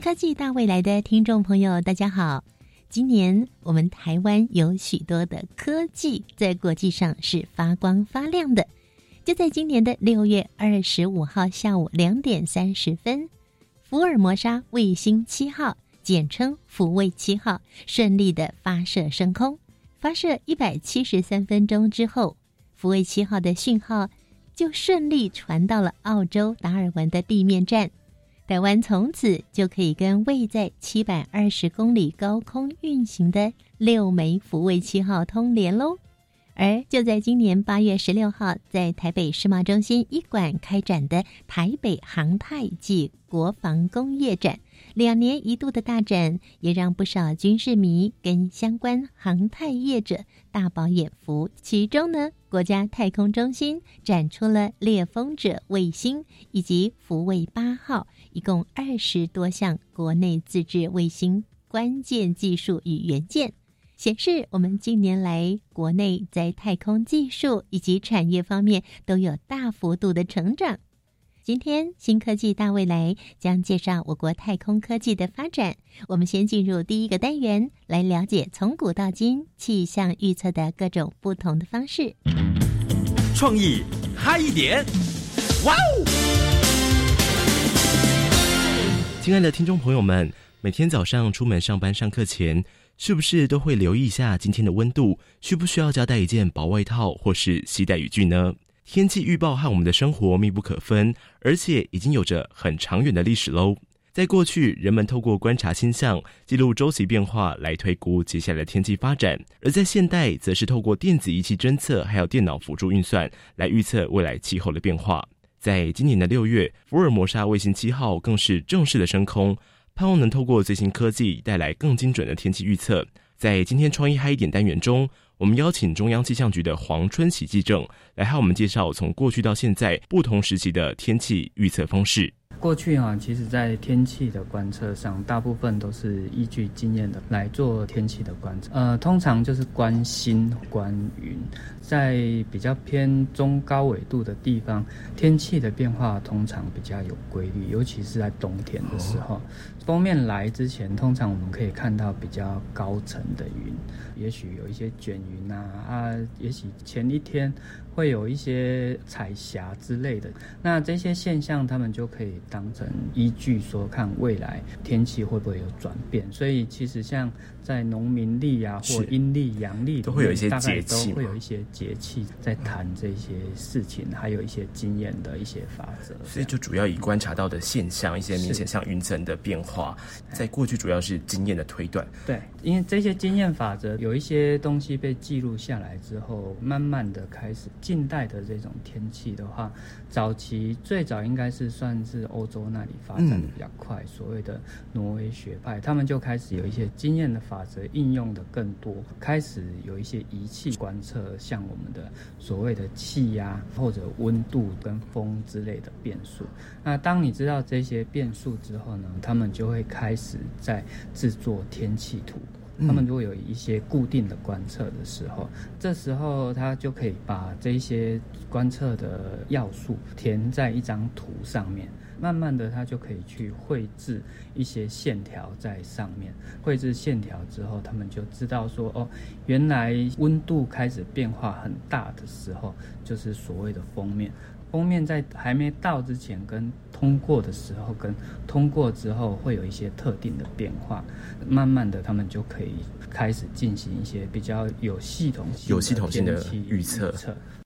科技大未来的听众朋友，大家好！今年我们台湾有许多的科技在国际上是发光发亮的。就在今年的六月二十五号下午两点三十分，福尔摩沙卫星七号（简称福卫七号）顺利的发射升空。发射一百七十三分钟之后，福卫七号的讯号就顺利传到了澳洲达尔文的地面站。台湾从此就可以跟位在七百二十公里高空运行的六枚福卫七号通联喽。而就在今年八月十六号，在台北世贸中心一馆开展的台北航太暨国防工业展，两年一度的大展，也让不少军事迷跟相关航太业者大饱眼福。其中呢，国家太空中心展出了猎风者卫星以及福卫八号，一共二十多项国内自制卫星关键技术与元件。显示我们近年来国内在太空技术以及产业方面都有大幅度的成长。今天新科技大未来将介绍我国太空科技的发展。我们先进入第一个单元，来了解从古到今气象预测的各种不同的方式。创意嗨一点，哇哦！亲爱的听众朋友们，每天早上出门上班上课前。是不是都会留意一下今天的温度？需不需要加带一件薄外套或是携带雨具呢？天气预报和我们的生活密不可分，而且已经有着很长远的历史喽。在过去，人们透过观察星象、记录周期变化来推估接下来的天气发展；而在现代，则是透过电子仪器侦测，还有电脑辅助运算来预测未来气候的变化。在今年的六月，福尔摩沙卫星七号更是正式的升空。盼望能透过最新科技带来更精准的天气预测。在今天创意嗨一点单元中，我们邀请中央气象局的黄春喜记者来和我们介绍从过去到现在不同时期的天气预测方式。过去啊，其实，在天气的观测上，大部分都是依据经验的来做天气的观测。呃，通常就是观星、观云，在比较偏中高纬度的地方，天气的变化通常比较有规律，尤其是在冬天的时候。封面来之前，通常我们可以看到比较高层的云，也许有一些卷云啊啊，也许前一天会有一些彩霞之类的。那这些现象，他们就可以当成依据，说看未来天气会不会有转变。所以其实像在农民历啊或阴历、阳历都会有一些节气，会有一些节气在谈这些事情，还有一些经验的一些法则。所以就主要以观察到的现象，一些明显像云层的变化。在过去主要是经验的推断，对，因为这些经验法则有一些东西被记录下来之后，慢慢的开始近代的这种天气的话，早期最早应该是算是欧洲那里发展的比较快，所谓的挪威学派，他们就开始有一些经验的法则应用的更多，开始有一些仪器观测，像我们的所谓的气压或者温度跟风之类的变数。那当你知道这些变数之后呢，他们就就会开始在制作天气图。他们如果有一些固定的观测的时候，这时候他就可以把这些观测的要素填在一张图上面。慢慢的，他就可以去绘制一些线条在上面。绘制线条之后，他们就知道说，哦，原来温度开始变化很大的时候，就是所谓的封面。封面在还没到之前，跟通过的时候，跟通过之后，会有一些特定的变化。慢慢的，他们就可以开始进行一些比较有系统性、有系统性的预测。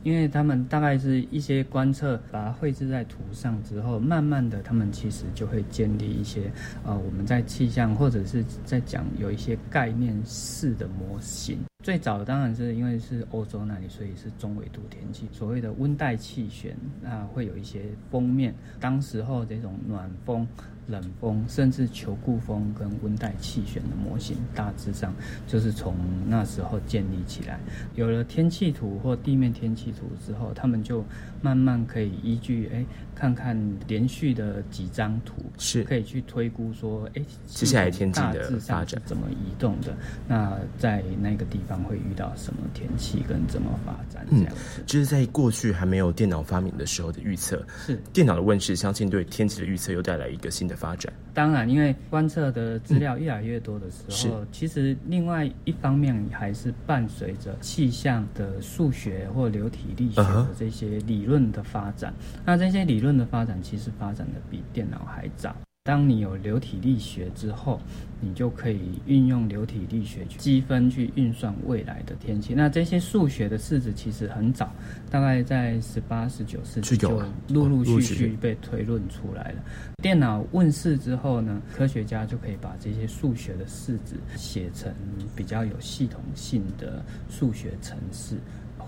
因为他们大概是一些观测，把它绘制在图上之后，慢慢的，他们其实就会建立一些，呃，我们在气象或者是在讲有一些概念式的模型。最早当然是因为是欧洲那里，所以是中纬度天气，所谓的温带气旋，那会有一些封面。当时候这种暖风。冷风，甚至球固风跟温带气旋的模型，大致上就是从那时候建立起来。有了天气图或地面天气图之后，他们就慢慢可以依据哎，看看连续的几张图，是可以去推估说，哎，接下来天气的发展怎么移动的？那在那个地方会遇到什么天气跟怎么发展？这样子，就是在过去还没有电脑发明的时候的预测。是电脑的问世，相信对天气的预测又带来一个新的。发展当然，因为观测的资料越来越多的时候，其实另外一方面还是伴随着气象的数学或流体力学的这些理论的发展。那这些理论的发展，其实发展的比电脑还早。当你有流体力学之后，你就可以运用流体力学去积分去运算未来的天气。那这些数学的式子其实很早，大概在十八、十九世纪就陆陆续续被推论出来了。电脑问世之后呢，科学家就可以把这些数学的式子写成比较有系统性的数学程式。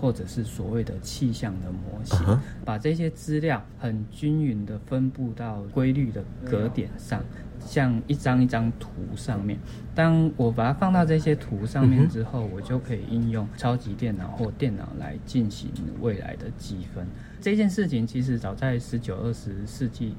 或者是所谓的气象的模型，把这些资料很均匀的分布到规律的格点上，像一张一张图上面。当我把它放到这些图上面之后，我就可以应用超级电脑或电脑来进行未来的积分。这件事情其实早在十九、二十世纪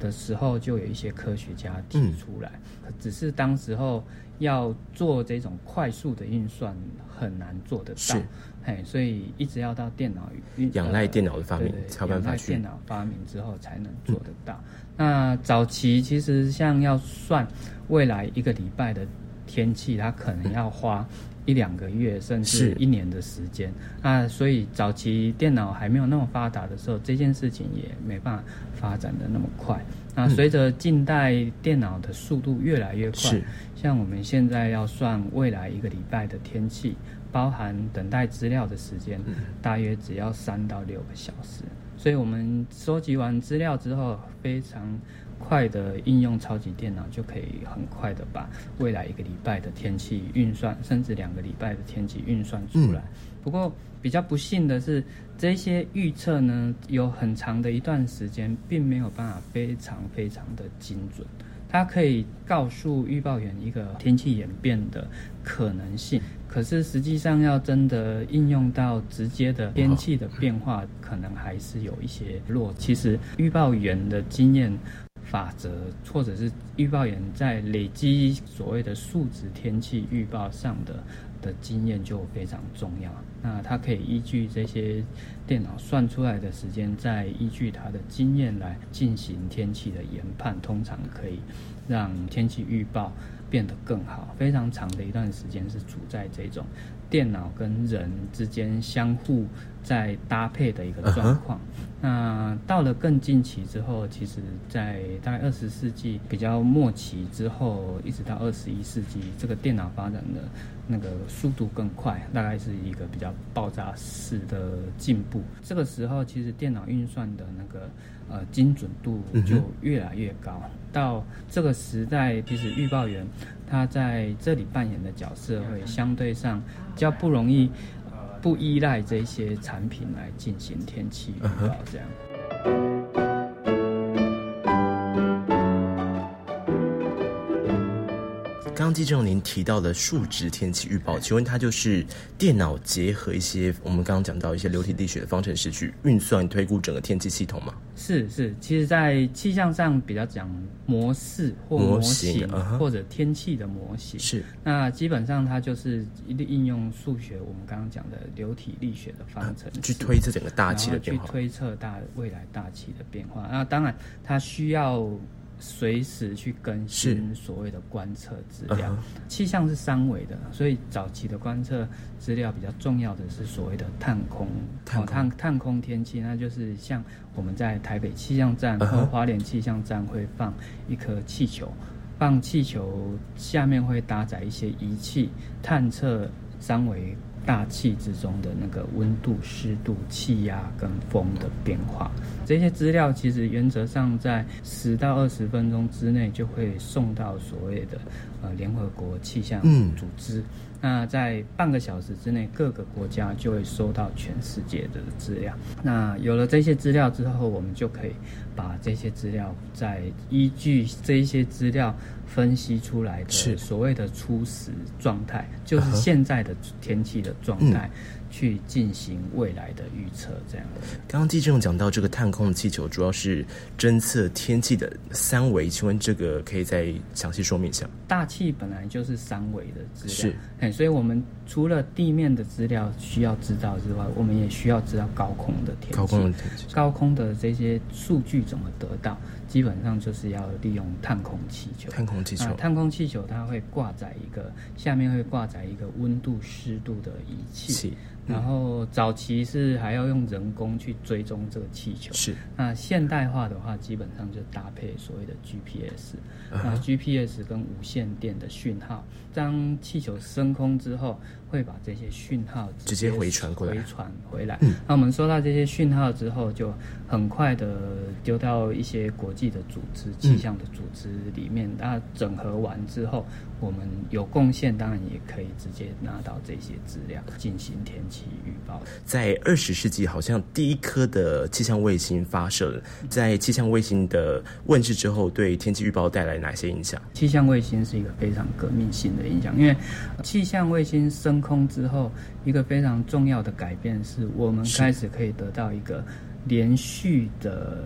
的时候就有一些科学家提出来，只是当时候要做这种快速的运算很难做得到。哎，所以一直要到电脑仰赖电脑的发明，才有办法去电脑发明之后才能做得到。那早期其实像要算未来一个礼拜的天气，它可能要花一两个月甚至一年的时间。那所以早期电脑还没有那么发达的时候，这件事情也没办法发展的那么快。那随着近代电脑的速度越来越快，像我们现在要算未来一个礼拜的天气。包含等待资料的时间，大约只要三到六个小时。所以，我们收集完资料之后，非常快的应用超级电脑，就可以很快的把未来一个礼拜的天气运算，甚至两个礼拜的天气运算出来。不过，比较不幸的是，这些预测呢，有很长的一段时间，并没有办法非常非常的精准。它可以告诉预报员一个天气演变的可能性。可是实际上要真的应用到直接的天气的变化，可能还是有一些弱。其实预报员的经验法则，或者是预报员在累积所谓的数值天气预报上的的经验就非常重要。那他可以依据这些电脑算出来的时间，再依据他的经验来进行天气的研判，通常可以让天气预报。变得更好，非常长的一段时间是处在这种电脑跟人之间相互在搭配的一个状况。那到了更近期之后，其实在大概二十世纪比较末期之后，一直到二十一世纪，这个电脑发展的那个速度更快，大概是一个比较爆炸式的进步。这个时候，其实电脑运算的那个。呃，精准度就越来越高。到这个时代，其实预报员他在这里扮演的角色会相对上较不容易，不依赖这些产品来进行天气预报这样。刚记正您提到的数值天气预报，请问它就是电脑结合一些我们刚刚讲到一些流体力学的方程式去运算推估整个天气系统吗？是是，其实，在气象上比较讲模式或模型或者天气的模型是。那基本上它就是一定应用数学，我们刚刚讲的流体力学的方程去推测整个大气的变化，去推测大未来大气的变化。那当然它需要。随时去更新所谓的观测资料，气象是三维的，所以早期的观测资料比较重要的是所谓的探空，探探空天气，那就是像我们在台北气象站或花莲气象站会放一颗气球，放气球下面会搭载一些仪器探测三维。大气之中的那个温度、湿度、气压跟风的变化。这些资料其实原则上在十到二十分钟之内就会送到所谓的呃联合国气象组织。那在半个小时之内，各个国家就会收到全世界的资料。那有了这些资料之后，我们就可以把这些资料再依据这一些资料分析出来的所谓的初始状态，就是现在的天气的状态。去进行未来的预测，这样。刚刚季正讲到这个探空气球主要是侦测天气的三维，请问这个可以再详细说明一下？大气本来就是三维的资料，是，哎，所以我们除了地面的资料需要知道之外，我们也需要知道高空的天气。高空的天气，高空的这些数据怎么得到？基本上就是要利用探空气球。探空气球，探空气球它会挂载一个，下面会挂载一个温度、湿度的仪器。然后早期是还要用人工去追踪这个气球，是。那现代化的话，基本上就搭配所谓的 GPS，那 GPS 跟无线电的讯号，当气球升空之后，会把这些讯号直接回传过来，回传回来。那我们收到这些讯号之后，就很快的丢到一些国际的组织、气象的组织里面，那整合完之后。我们有贡献，当然也可以直接拿到这些资料进行天气预报。在二十世纪，好像第一颗的气象卫星发射了。在气象卫星的问世之后，对天气预报带来哪些影响？气象卫星是一个非常革命性的影响，因为气象卫星升空之后，一个非常重要的改变是我们开始可以得到一个连续的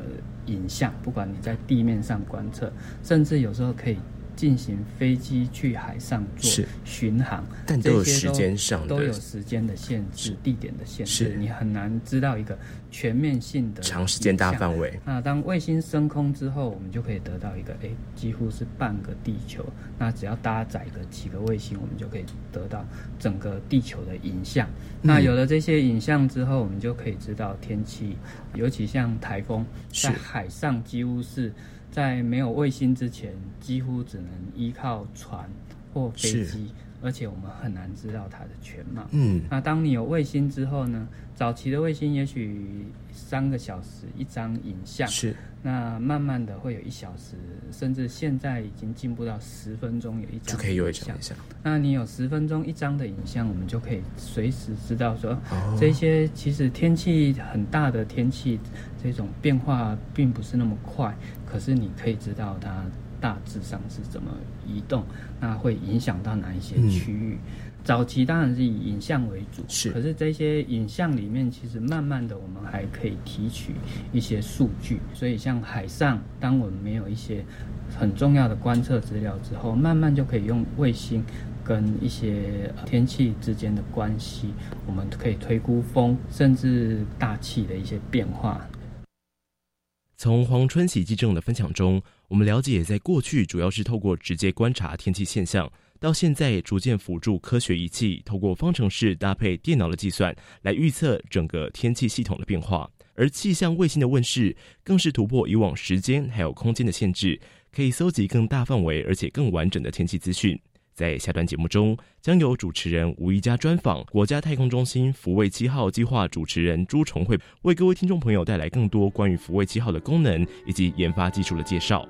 影像，不管你在地面上观测，甚至有时候可以。进行飞机去海上做巡航，但都有时间上都有时间的限制、地点的限制，你很难知道一个全面性的长时间大范围。那当卫星升空之后，我们就可以得到一个，哎，几乎是半个地球。那只要搭载个几个卫星，我们就可以得到整个地球的影像。那有了这些影像之后，我们就可以知道天气，尤其像台风，在海上几乎是。在没有卫星之前，几乎只能依靠船或飞机，而且我们很难知道它的全貌。嗯，那当你有卫星之后呢？早期的卫星也许三个小时一张影像，是。那慢慢的会有一小时，甚至现在已经进步到十分钟有一张，就可以有一张影像。那你有十分钟一张的影像，我们就可以随时知道说，这些其实天气很大的天气，这种变化并不是那么快，可是你可以知道它大致上是怎么移动，那会影响到哪一些区域。早期当然是以影像为主，是。可是这些影像里面，其实慢慢的我们还可以提取一些数据。所以像海上，当我们没有一些很重要的观测资料之后，慢慢就可以用卫星跟一些天气之间的关系，我们可以推估风，甚至大气的一些变化。从黄春喜记者的分享中，我们了解，在过去主要是透过直接观察天气现象。到现在，逐渐辅助科学仪器，透过方程式搭配电脑的计算，来预测整个天气系统的变化。而气象卫星的问世，更是突破以往时间还有空间的限制，可以搜集更大范围而且更完整的天气资讯。在下段节目中，将由主持人吴一佳专访国家太空中心福卫七号计划主持人朱崇慧，为各位听众朋友带来更多关于福卫七号的功能以及研发技术的介绍。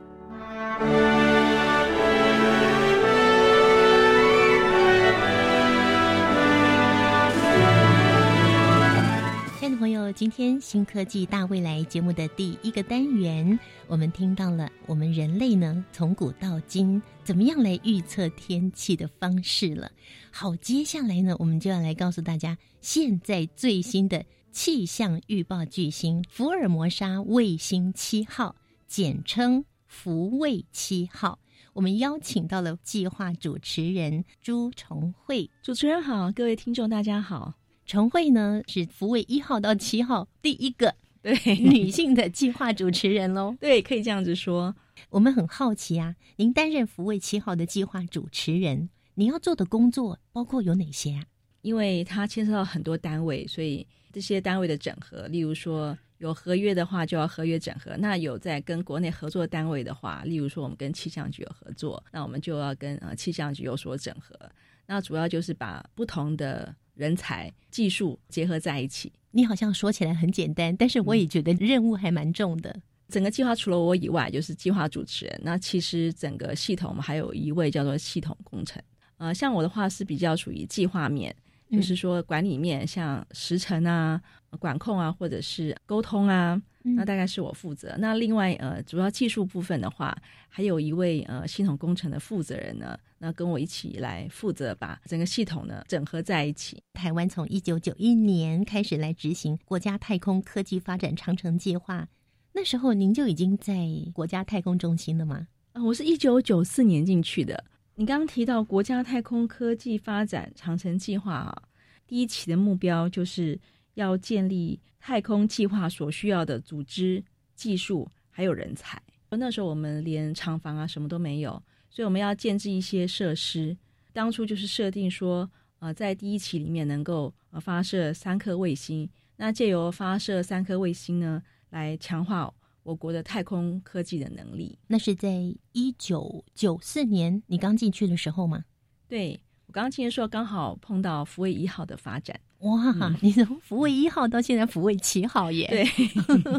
朋友，今天新科技大未来节目的第一个单元，我们听到了我们人类呢从古到今怎么样来预测天气的方式了。好，接下来呢，我们就要来告诉大家，现在最新的气象预报巨星福尔摩沙卫星七号，简称福卫七号，我们邀请到了计划主持人朱重慧。主持人好，各位听众大家好。陈慧呢是福卫一号到七号第一个 对女性的计划主持人喽，对，可以这样子说。我们很好奇啊，您担任福卫七号的计划主持人，您要做的工作包括有哪些啊？因为它牵涉到很多单位，所以这些单位的整合，例如说有合约的话，就要合约整合；那有在跟国内合作单位的话，例如说我们跟气象局有合作，那我们就要跟呃气象局有所整合。那主要就是把不同的人才、技术结合在一起。你好像说起来很简单，但是我也觉得任务还蛮重的。整个计划除了我以外，就是计划主持人。那其实整个系统我们还有一位叫做系统工程。呃，像我的话是比较属于计划面，就是说管理面，像时程啊、管控啊，或者是沟通啊，那大概是我负责。那另外呃，主要技术部分的话，还有一位呃系统工程的负责人呢，那跟我一起来负责把整个系统呢整合在一起。台湾从一九九一年开始来执行国家太空科技发展长城计划，那时候您就已经在国家太空中心了吗？啊，我是一九九四年进去的。你刚刚提到国家太空科技发展长城计划啊，第一期的目标就是要建立太空计划所需要的组织、技术还有人才。那时候我们连厂房啊什么都没有，所以我们要建置一些设施。当初就是设定说，呃，在第一期里面能够呃发射三颗卫星，那借由发射三颗卫星呢，来强化。我国的太空科技的能力，那是在一九九四年你刚进去的时候吗？对我刚进去的时候，刚好碰到福卫一号的发展。哇，你从福卫一号到现在福卫七号耶？对，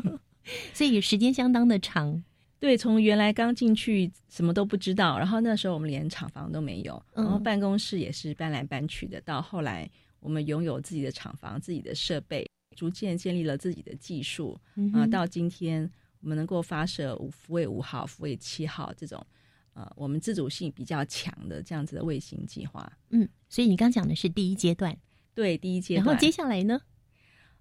所以时间相当的长。对，从原来刚进去什么都不知道，然后那时候我们连厂房都没有，然后办公室也是搬来搬去的。到后来，我们拥有自己的厂房、自己的设备，逐渐建立了自己的技术啊，到今天。我们能够发射五福卫五号、福卫七号这种，呃，我们自主性比较强的这样子的卫星计划。嗯，所以你刚讲的是第一阶段，对，第一阶段。然后接下来呢？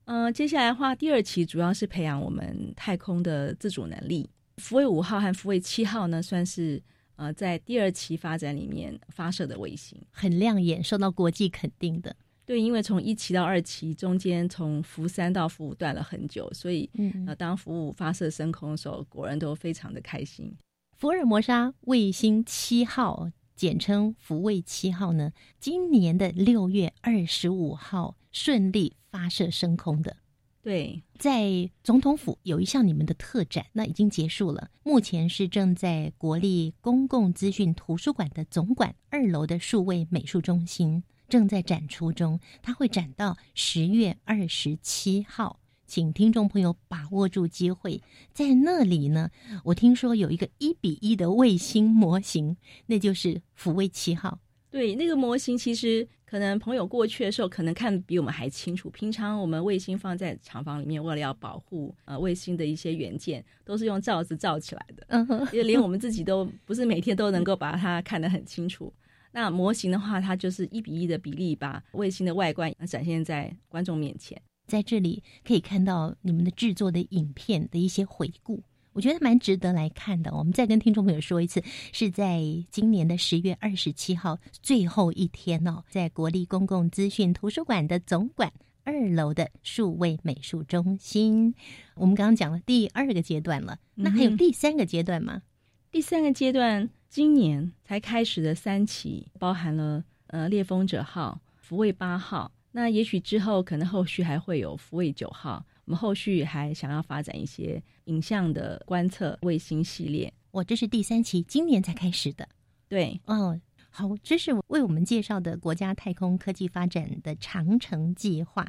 呃，接下来的话，第二期主要是培养我们太空的自主能力。福卫五号和福卫七号呢，算是呃在第二期发展里面发射的卫星，很亮眼，受到国际肯定的。对，因为从一期到二期中间，从福三到福五断了很久，所以呃，当福五发射升空的时候，国人都非常的开心。福尔摩沙卫星七号，简称福卫七号呢，今年的六月二十五号顺利发射升空的。对，在总统府有一项你们的特展，那已经结束了，目前是正在国立公共资讯图书馆的总馆二楼的数位美术中心。正在展出中，它会展到十月二十七号，请听众朋友把握住机会，在那里呢。我听说有一个一比一的卫星模型，那就是抚卫七号。对，那个模型其实可能朋友过去的时候，可能看比我们还清楚。平常我们卫星放在厂房里面，为了要保护呃卫星的一些元件，都是用罩子罩起来的，嗯哼，因为连我们自己都不是每天都能够把它看得很清楚。那模型的话，它就是一比一的比例，把卫星的外观展现在观众面前。在这里可以看到你们的制作的影片的一些回顾，我觉得蛮值得来看的。我们再跟听众朋友说一次，是在今年的十月二十七号最后一天哦，在国立公共资讯图书馆的总馆二楼的数位美术中心。我们刚刚讲了第二个阶段了，那还有第三个阶段吗？第三个阶段。今年才开始的三期，包含了呃猎风者号、福卫八号。那也许之后可能后续还会有福卫九号。我们后续还想要发展一些影像的观测卫星系列。我这是第三期，今年才开始的。对，哦，好，这是为我们介绍的国家太空科技发展的长城计划。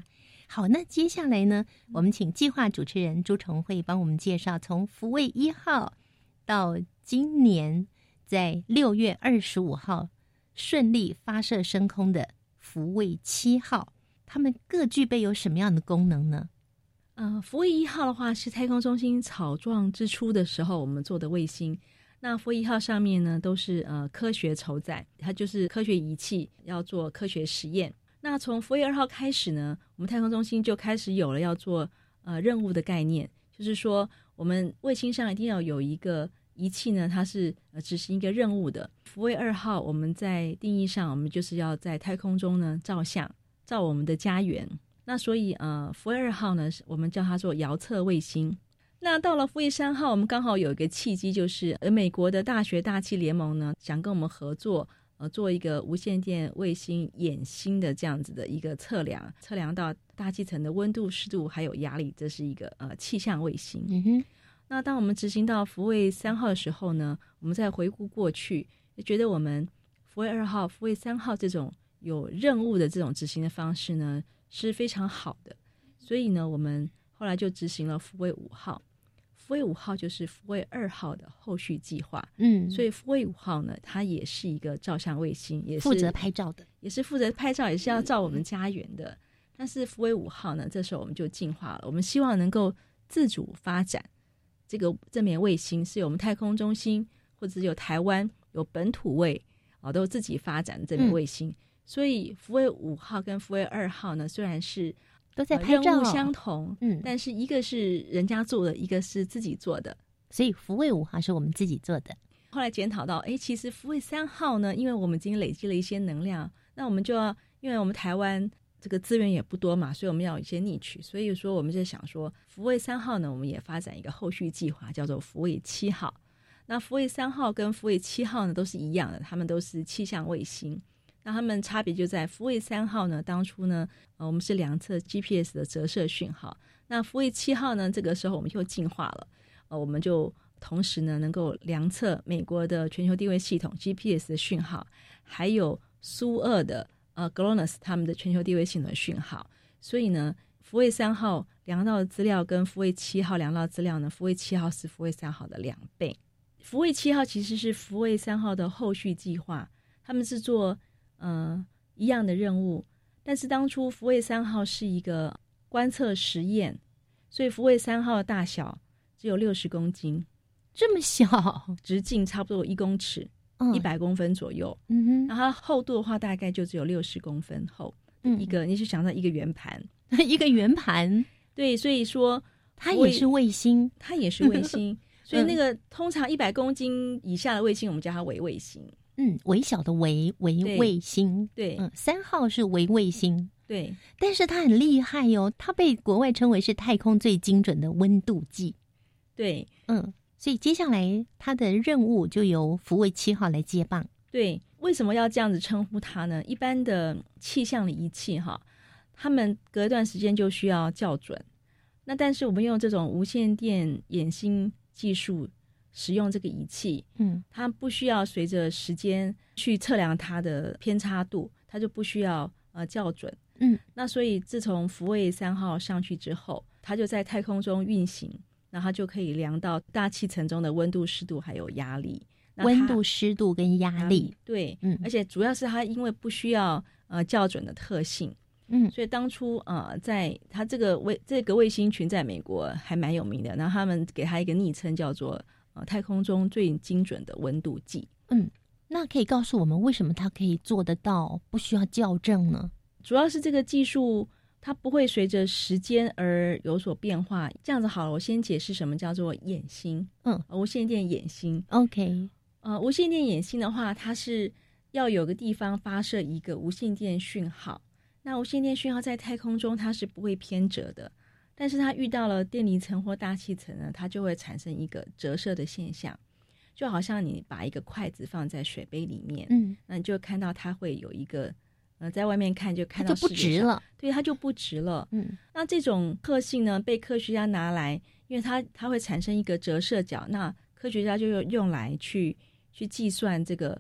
好，那接下来呢，我们请计划主持人朱崇慧帮我们介绍从福卫一号到今年。在六月二十五号顺利发射升空的福卫七号，它们各具备有什么样的功能呢？呃，福卫一号的话是太空中心草创之初的时候我们做的卫星。那福卫一号上面呢都是呃科学筹载，它就是科学仪器要做科学实验。那从福卫二号开始呢，我们太空中心就开始有了要做呃任务的概念，就是说我们卫星上一定要有一个。仪器呢，它是呃执行一个任务的。福卫二号，我们在定义上，我们就是要在太空中呢照相，照我们的家园。那所以呃，福卫二号呢，我们叫它做遥测卫星。那到了福卫三号，我们刚好有一个契机，就是呃美国的大学大气联盟呢，想跟我们合作，呃，做一个无线电卫星眼星的这样子的一个测量，测量到大气层的温度、湿度还有压力，这是一个呃气象卫星。嗯哼。那当我们执行到福卫三号的时候呢，我们再回顾过去，就觉得我们福卫二号、福卫三号这种有任务的这种执行的方式呢是非常好的，所以呢，我们后来就执行了福卫五号。福卫五号就是福卫二号的后续计划，嗯，所以福卫五号呢，它也是一个照相卫星，也是负责拍照的，也是负责拍照，也是要照我们家园的。但是福卫五号呢，这时候我们就进化了，我们希望能够自主发展这个正面卫星，是由我们太空中心或者有台湾有本土卫啊，都自己发展这枚卫星。所以福卫五号跟福卫二号呢，虽然是都在拍照，任务相同，嗯，但是一个是人家做的，一个是自己做的。所以福卫五号是我们自己做的。后来检讨到，哎，其实福卫三号呢，因为我们已经累积了一些能量，那我们就要，因为我们台湾这个资源也不多嘛，所以我们要有一些逆取，所以说我们就想说，福卫三号呢，我们也发展一个后续计划，叫做福卫七号。那福卫三号跟福卫七号呢都是一样的，他们都是气象卫星。那它们差别就在福卫三号呢，当初呢，呃，我们是量测 GPS 的折射讯号。那福卫七号呢，这个时候我们又进化了，呃，我们就同时呢能够量测美国的全球定位系统 GPS 的讯号，还有苏二的呃 GLONASS 他们的全球定位系统的讯号。所以呢，福卫三号量到的资料跟福卫七号量到资料呢，福卫七号是福卫三号的两倍。福卫七号其实是福卫三号的后续计划，他们是做。呃，一样的任务，但是当初福卫三号是一个观测实验，所以福卫三号的大小只有六十公斤，这么小，直径差不多一公尺，一百公分左右。嗯哼，然后厚度的话，大概就只有六十公分厚。一个，你是想到一个圆盘，一个圆盘，对，所以说它也是卫星，它也是卫 星，所以那。个通常一百公斤以下的卫星，我们叫它为卫星。嗯，微小的微微卫星，对，嗯，三号是微卫星，对，但是它很厉害哟，它被国外称为是太空最精准的温度计，对，嗯，所以接下来他的任务就由福卫七号来接棒。对，为什么要这样子称呼它呢？一般的气象的仪器哈，他们隔一段时间就需要校准，那但是我们用这种无线电眼星技术。使用这个仪器，嗯，它不需要随着时间去测量它的偏差度，它就不需要呃校准，嗯，那所以自从福卫三号上去之后，它就在太空中运行，那它就可以量到大气层中的温度、湿度还有压力，温度、湿度跟压力，对，嗯，而且主要是它因为不需要呃校准的特性，嗯，所以当初呃在它这个卫这个卫星群在美国还蛮有名的，然后他们给它一个昵称叫做。呃，太空中最精准的温度计。嗯，那可以告诉我们为什么它可以做得到，不需要校正呢？主要是这个技术它不会随着时间而有所变化。这样子好了，我先解释什么叫做眼心。嗯，无线电眼心。OK。呃，无线电眼心的话，它是要有个地方发射一个无线电讯号。那无线电讯号在太空中它是不会偏折的。但是它遇到了电离层或大气层呢，它就会产生一个折射的现象，就好像你把一个筷子放在水杯里面，嗯，那你就看到它会有一个，呃，在外面看就看到就不直了，对，它就不直了，嗯，那这种特性呢，被科学家拿来，因为它它会产生一个折射角，那科学家就用用来去去计算这个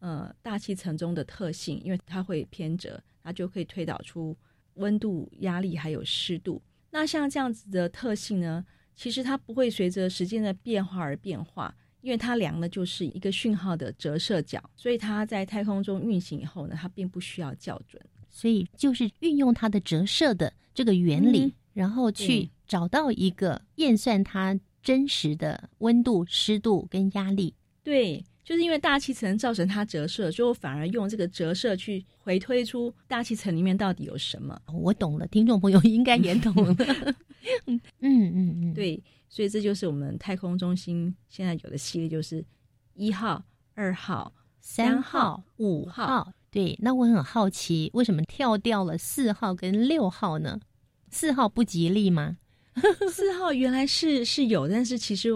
呃大气层中的特性，因为它会偏折，它就可以推导出温度、压力还有湿度。那像这样子的特性呢，其实它不会随着时间的变化而变化，因为它量的就是一个讯号的折射角，所以它在太空中运行以后呢，它并不需要校准，所以就是运用它的折射的这个原理，然后去找到一个验算它真实的温度、湿度跟压力。对。就是因为大气层造成它折射，所以我反而用这个折射去回推出大气层里面到底有什么。我懂了，听众朋友应该也懂了。嗯嗯嗯，对，所以这就是我们太空中心现在有的系列，就是一号、二号、三号、五号。对，那我很好奇，为什么跳掉了四号跟六号呢？四号不吉利吗？四号原来是是有，但是其实。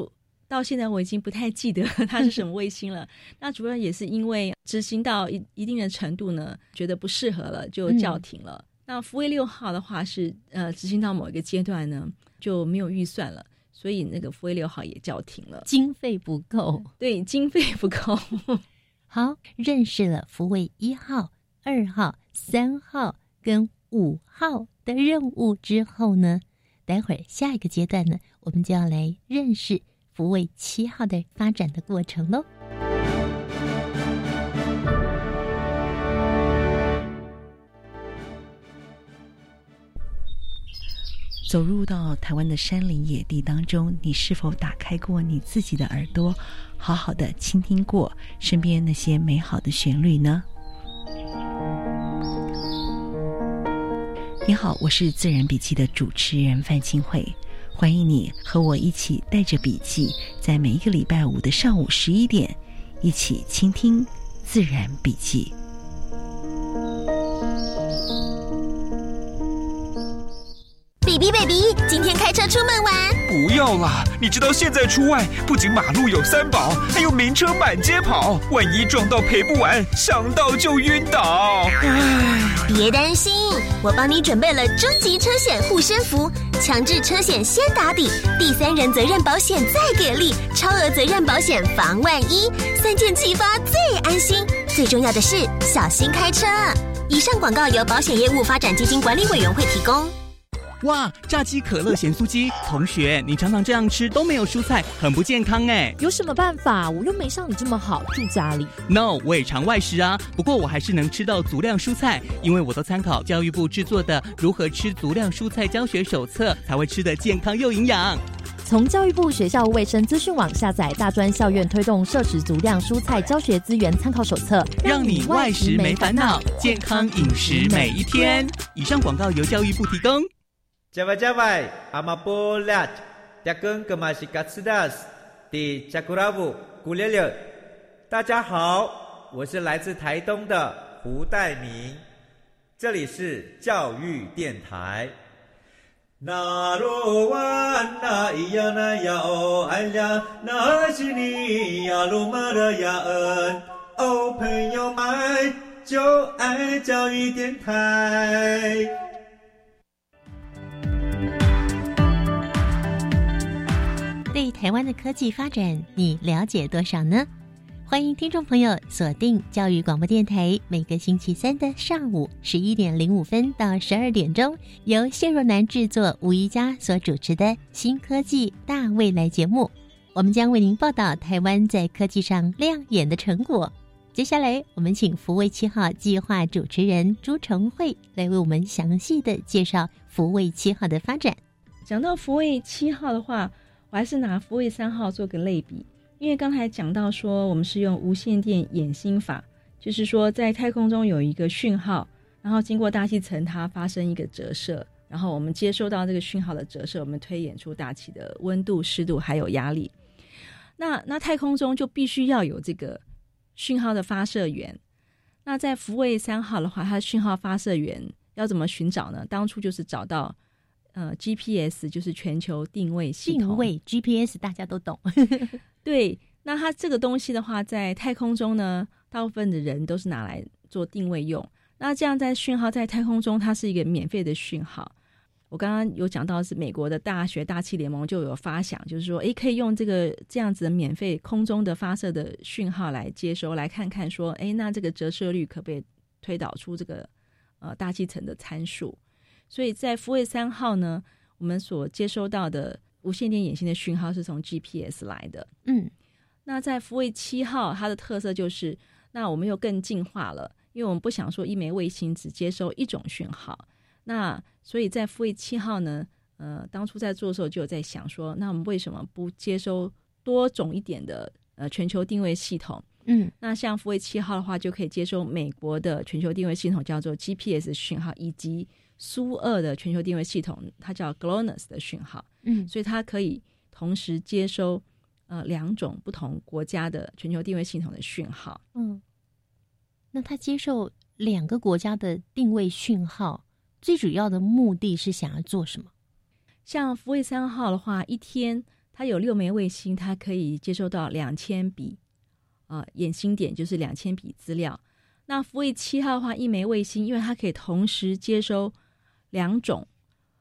到现在我已经不太记得 它是什么卫星了。那主要也是因为执行到一一定的程度呢，觉得不适合了，就叫停了。那福卫六号的话是呃，执行到某一个阶段呢，就没有预算了，所以那个福卫六号也叫停了，经费不够。对，经费不够。好，认识了福卫一号、二号、三号跟五号的任务之后呢，待会儿下一个阶段呢，我们就要来认识福卫七号的发展的过程喽。走入到台湾的山林野地当中，你是否打开过你自己的耳朵，好好的倾听过身边那些美好的旋律呢？你好，我是自然笔记的主持人范清慧，欢迎你和我一起带着笔记，在每一个礼拜五的上午十一点，一起倾听自然笔记。Baby baby，今天开车出门玩？不要啦！你知道现在出外，不仅马路有三宝，还有名车满街跑，万一撞到赔不完，想到就晕倒。唉，别担心，我帮你准备了终极车险护身符，强制车险先打底，第三人责任保险再给力，超额责任保险防万一，三件齐发最安心。最重要的是小心开车。以上广告由保险业务发展基金管理委员会提供。哇，炸鸡可乐咸酥鸡，同学，你常常这样吃都没有蔬菜，很不健康哎。有什么办法？我又没像你这么好，住家里。No，我也常外食啊，不过我还是能吃到足量蔬菜，因为我都参考教育部制作的《如何吃足量蔬菜教学手册》，才会吃得健康又营养。从教育部学校卫生资讯网下载大专校院推动摄取足量蔬菜教学资源参考手册，让你外食没烦恼，健康饮食每一天。以上广告由教育部提供。加外加外，阿玛波拉，扎根格玛西卡斯达斯，的加古拉布古列列。大家好，我是来自台东的胡代明，这里是教育电台。那罗哇那咿呀那呀哦哎呀，那是你呀鲁玛的呀恩哦，朋友们就爱教育电台。对台湾的科技发展，你了解多少呢？欢迎听众朋友锁定教育广播电台，每个星期三的上午十一点零五分到十二点钟，由谢若楠制作、吴一佳所主持的新科技大未来节目，我们将为您报道台湾在科技上亮眼的成果。接下来，我们请福卫七号计划主持人朱成慧来为我们详细的介绍福卫七号的发展。讲到福卫七号的话。还是拿福卫三号做个类比，因为刚才讲到说，我们是用无线电衍星法，就是说在太空中有一个讯号，然后经过大气层它发生一个折射，然后我们接收到这个讯号的折射，我们推演出大气的温度、湿度还有压力。那那太空中就必须要有这个讯号的发射源。那在福卫三号的话，它的讯号发射源要怎么寻找呢？当初就是找到。呃，GPS 就是全球定位系统。定位 GPS 大家都懂。对，那它这个东西的话，在太空中呢，大部分的人都是拿来做定位用。那这样在讯号在太空中，它是一个免费的讯号。我刚刚有讲到是美国的大学大气联盟就有发想，就是说，诶，可以用这个这样子的免费空中的发射的讯号来接收，来看看说，诶，那这个折射率可不可以推导出这个呃大气层的参数？所以在福卫三号呢，我们所接收到的无线电眼星的讯号是从 GPS 来的。嗯，那在福卫七号，它的特色就是，那我们又更进化了，因为我们不想说一枚卫星只接收一种讯号。那所以在福卫七号呢，呃，当初在做的时候就有在想说，那我们为什么不接收多种一点的呃全球定位系统？嗯，那像福卫七号的话，就可以接收美国的全球定位系统，叫做 GPS 讯号，以及苏二的全球定位系统，它叫 GLONASS 的讯号，嗯，所以它可以同时接收呃两种不同国家的全球定位系统的讯号，嗯，那它接受两个国家的定位讯号，最主要的目的是想要做什么？像福卫三号的话，一天它有六枚卫星，它可以接收到两千笔啊眼星点，就是两千笔资料。那福卫七号的话，一枚卫星，因为它可以同时接收。两种，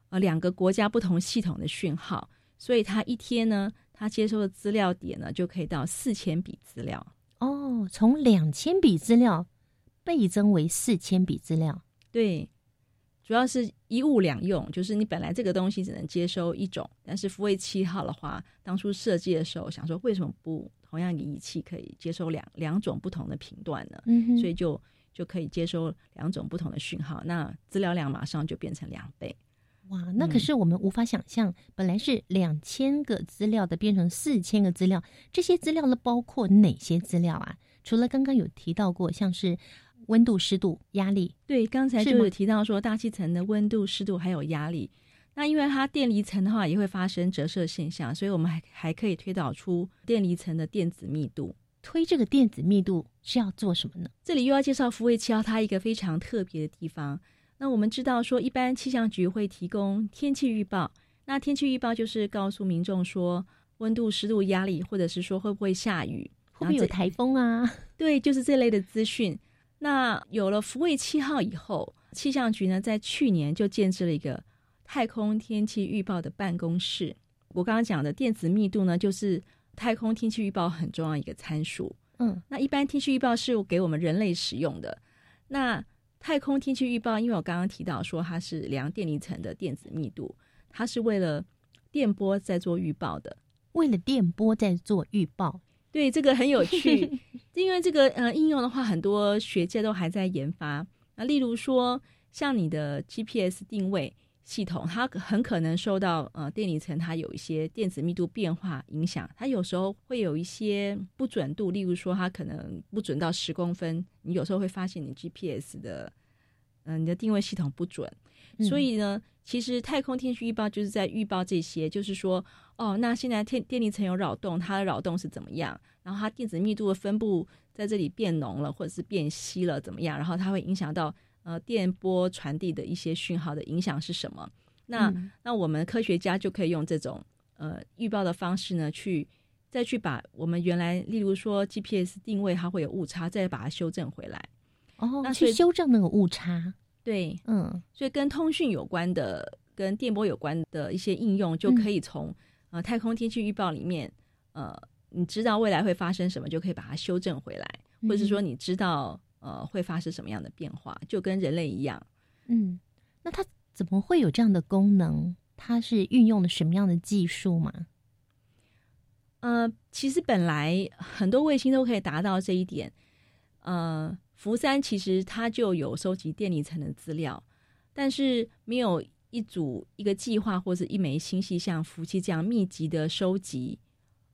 呃，两个国家不同系统的讯号，所以它一天呢，它接收的资料点呢，就可以到四千笔资料。哦，从两千笔资料倍增为四千笔资料。对，主要是一物两用，就是你本来这个东西只能接收一种，但是福卫七号的话，当初设计的时候想说，为什么不同样的仪器可以接收两两种不同的频段呢？嗯哼所以就就可以接收两种不同的讯号，那资料量马上就变成两倍。哇，那可是我们无法想象，本来是两千个资料的，变成四千个资料，这些资料呢包括哪些资料啊？除了刚刚有提到过，像是温度、湿度、压力，对，刚才就是提到说大气层的温度、湿度还有压力。那因为它电离层的话也会发生折射现象，所以我们还还可以推导出电离层的电子密度。推这个电子密度是要做什么呢？这里又要介绍福卫七号它一个非常特别的地方。那我们知道说，一般气象局会提供天气预报，那天气预报就是告诉民众说温度、湿度、压力，或者是说会不会下雨，会不会有台风啊？对，就是这类的资讯。那有了福卫七号以后，气象局呢在去年就建置了一个太空天气预报的办公室。我刚刚讲的电子密度呢，就是太空天气预报很重要一个参数。嗯，那一般天气预报是给我们人类使用的。那太空天气预报，因为我刚刚提到说它是量电离层的电子密度，它是为了电波在做预报的。为了电波在做预报，对，这个很有趣，因为这个呃应用的话，很多学界都还在研发。那例如说，像你的 GPS 定位系统，它很可能受到呃电离层它有一些电子密度变化影响，它有时候会有一些不准度，例如说它可能不准到十公分，你有时候会发现你 GPS 的嗯、呃你的定位系统不准。嗯所以呢，其实太空天气预报就是在预报这些，就是说，哦，那现在电电离层有扰动，它的扰动是怎么样？然后它电子密度的分布在这里变浓了，或者是变稀了，怎么样？然后它会影响到呃电波传递的一些讯号的影响是什么？那、嗯那我们科学家就可以用这种呃预报的方式呢，去再去把我们原来例如说 GPS 定位它会有误差，再把它修正回来。哦，那去修正那个误差。对，嗯，所以跟通讯有关的、跟电波有关的一些应用，就可以从、呃太空天气预报里面，呃，你知道未来会发生什么，就可以把它修正回来，或者是说你知道呃会发生什么样的变化，就跟人类一样。嗯，那它怎么会有这样的功能？它是运用了什么样的技术吗？呃，其实本来很多卫星都可以达到这一点。呃，福山其实它就有收集电离层的资料，但是没有一组一个计划或者一枚星系像福气这样密集的收集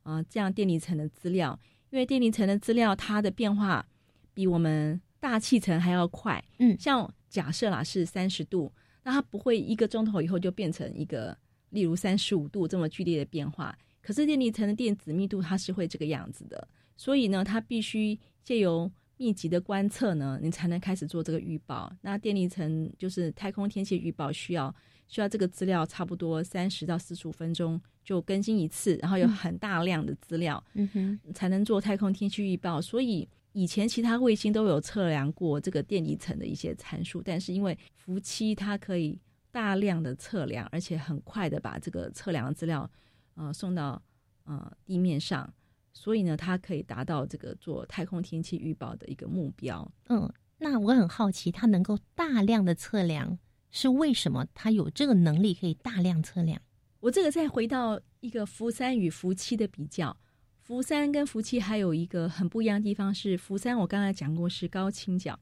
啊、呃这样电离层的资料，因为电离层的资料它的变化比我们大气层还要快。嗯像假设啦是三十度，那它不会一个钟头以后就变成一个例如三十五度这么剧烈的变化。可是电离层的电子密度它是会这个样子的，所以呢，它必须借由密集的观测呢，你才能开始做这个预报。那电离层就是太空天气预报，需要需要这个资料差不多三十到四十五分钟就更新一次，然后有很大量的资料，嗯哼，才能做太空天气预报。所以以前其他卫星都有测量过这个电离层的一些参数，但是因为福七它可以大量的测量，而且很快的把这个测量资料呃送到呃地面上，所以呢，它可以达到这个做太空天气预报的一个目标。嗯，那我很好奇，它能够大量的测量，是为什么？它有这个能力可以大量测量？我这个再回到一个福三与福七的比较，福三跟福七还有一个很不一样的地方是，福三我刚才讲过是高倾角，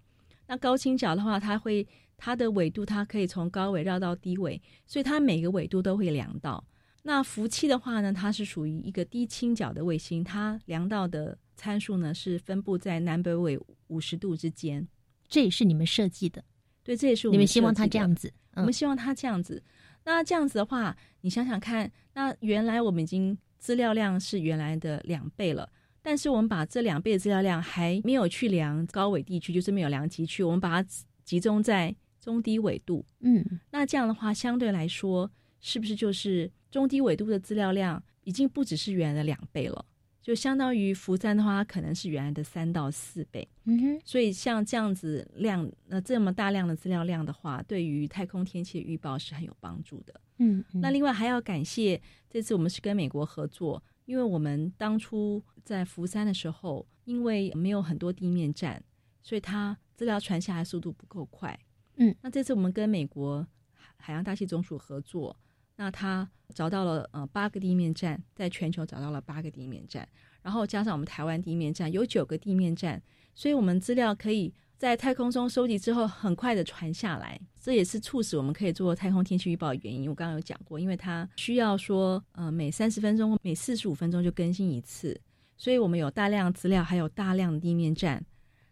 那高倾角的话，它会它的纬度它可以从高纬绕到低纬，所以它每个纬度都会量到。那福七的话呢，它是属于一个低倾角的卫星，它量到的参数呢是分布在南北纬五十度之间。这也是你们设计的，对，这也是我你们们希望它这样子。嗯我们希望它这样子。那这样子的话，你想想看，那原来我们已经资料量是原来的两倍了，但是我们把这两倍的资料量还没有去量高纬地区，就是没有量极区，我们把它集中在中低纬度。嗯，那这样的话，相对来说，是不是就是中低纬度的资料量已经不只是原来的两倍了？就相当于福山的话，它可能是原来的三到四倍。嗯哼，所以像这样子量，呃，这么大量的资料量的话，对于太空天气的预报是很有帮助的。嗯，嗯那另外还要感谢这次我们是跟美国合作，因为我们当初在福山的时候，因为没有很多地面站，所以它资料传下来速度不够快。嗯，那这次我们跟美国海洋大气总署合作，那他找到了呃八个地面站，在全球找到了八个地面站，然后加上我们台湾地面站有九个地面站，所以我们资料可以在太空中收集之后很快的传下来，这也是促使我们可以做太空天气预报的原因。我刚刚有讲过，因为它需要说呃每三十分钟、每四十五分钟就更新一次，所以我们有大量资料，还有大量的地面站，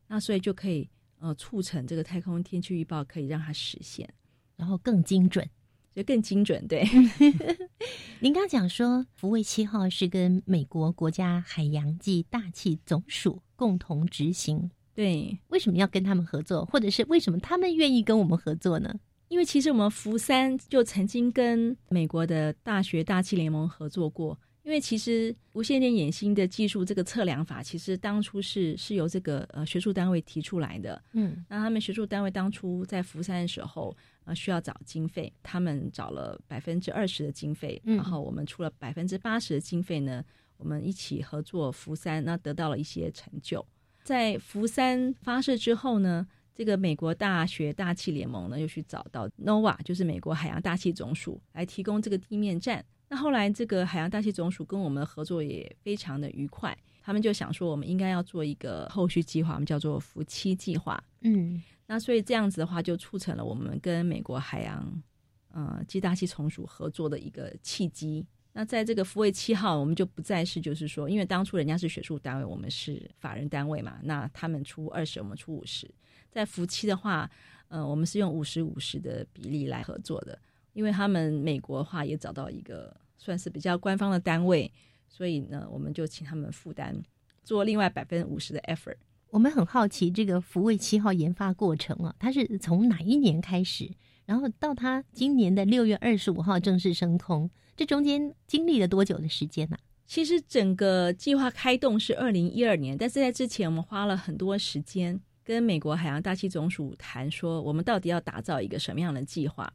那所以就可以呃促成这个太空天气预报可以让它实现。然后更精准。就更精准，对。您刚讲说，福卫七号是跟美国国家海洋暨大气总署共同执行，对。为什么要跟他们合作，或者是为什么他们愿意跟我们合作呢？因为其实我们福山就曾经跟美国的大学大气联盟合作过。因为其实无线电衍星的技术这个测量法，其实当初是是由这个呃学术单位提出来的。嗯，那他们学术单位当初在福山的时候，呃，需要找经费，他们找了百分之二十的经费，然后我们出了百分之八十的经费呢，我们一起合作福山，那得到了一些成就。在福山发射之后呢，这个美国大学大气联盟呢又去找到 NOAA，就是美国海洋大气总署来提供这个地面站。那后来，这个海洋大气总署跟我们合作也非常的愉快。他们就想说，我们应该要做一个后续计划，我们叫做“福七计划”。嗯，那所以这样子的话，就促成了我们跟美国海洋呃暨大气总署合作的一个契机。那在这个福卫七号，我们就不再是就是说，因为当初人家是学术单位，我们是法人单位嘛，那他们出二十，我们出五十。在福七的话，呃，我们是用五十五十的比例来合作的。因为他们美国的话也找到一个算是比较官方的单位，所以呢，我们就请他们负担做另外百分之五十的 effort。我们很好奇这个福卫七号研发过程啊，它是从哪一年开始，然后到它今年的六月二十五号正式升空，这中间经历了多久的时间呢？其实整个计划开动是二零一二年，但是在之前我们花了很多时间跟美国海洋大气总署谈，说我们到底要打造一个什么样的计划。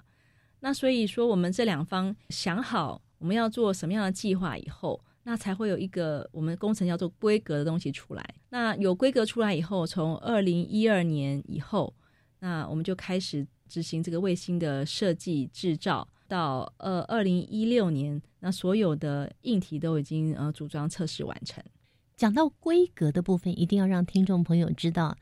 那所以说，我们这两方想好我们要做什么样的计划以后，那才会有一个我们工程叫做规格的东西出来。那有规格出来以后，从二零一二年以后，那我们就开始执行这个卫星的设计制造，到呃二零一六年，那所有的硬体都已经呃组装测试完成。讲到规格的部分，一定要让听众朋友知道，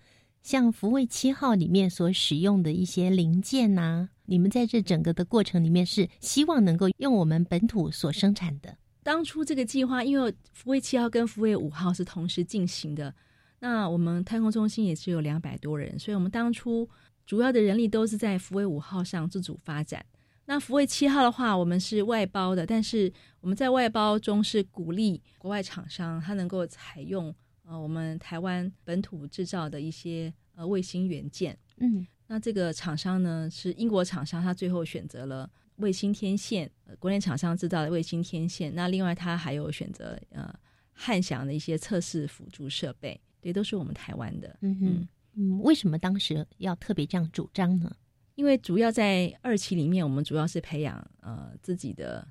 像福卫七号里面所使用的一些零件呐。你们在这整个的过程里面是希望能够用我们本土所生产的。当初这个计划，因为福卫七号跟福卫五号是同时进行的，那我们太空中心也只有两百多人，所以我们当初主要的人力都是在福卫五号上自主发展。那福卫七号的话，我们是外包的，但是我们在外包中是鼓励国外厂商，它能够采用呃我们台湾本土制造的一些呃卫星元件。嗯。那这个厂商呢是英国厂商，他最后选择了卫星天线，呃国内厂商制造的卫星天线。那另外他还有选择呃汉翔的一些测试辅助设备，对，都是我们台湾的。嗯嗯嗯，为什么当时要特别这样主张呢？因为主要在二期里面，我们主要是培养呃自己的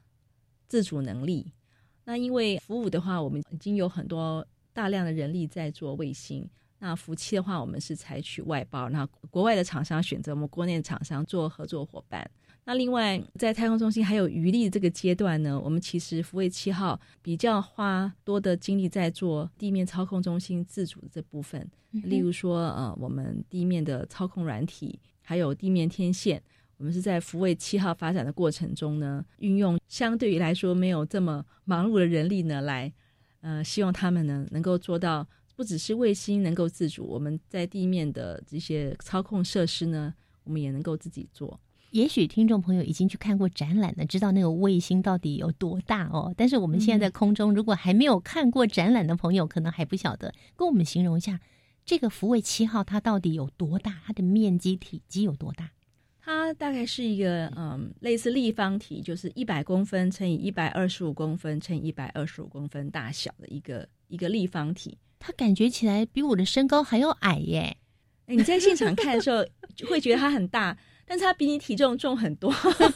自主能力。那因为服务的话，我们已经有很多大量的人力在做卫星。那服期的话，我们是采取外包，那国外的厂商选择我们国内的厂商做合作伙伴。那另外，在太空中心还有余力这个阶段呢，我们其实福卫七号比较花多的精力在做地面操控中心自主的这部分，例如说，呃，我们地面的操控软体，还有地面天线，我们是在福卫七号发展的过程中呢，运用相对于来说没有这么忙碌的人力呢，来，呃，希望他们呢能够做到。不只是卫星能够自主，我们在地面的这些操控设施呢，我们也能够自己做。也许听众朋友已经去看过展览了，知道那个卫星到底有多大哦。但是我们现在在空中，如果还没有看过展览的朋友，可能还不晓得。跟我们形容一下，这个福卫七号它到底有多大？它的面积体积有多大？它大概是一个嗯，类似立方体，就是一百公分乘以一百二十五公分乘以一百二十五公分大小的一个一个立方体。它感觉起来比我的身高还要矮耶！哎，你在现场看的时候 会觉得它很大，但是它比你体重重很多，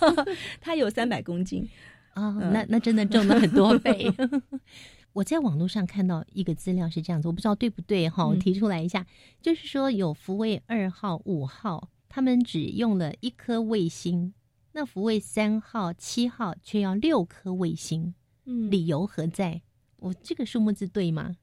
它有三百公斤啊！那那真的重了很多倍。我在网络上看到一个资料是这样子，我不知道对不对哈，我嗯提出来一下，就是说有福卫二号、五号，他们只用了一颗卫星，那福卫三号、七号却要六颗卫星，嗯理由何在？我这个数目字对吗？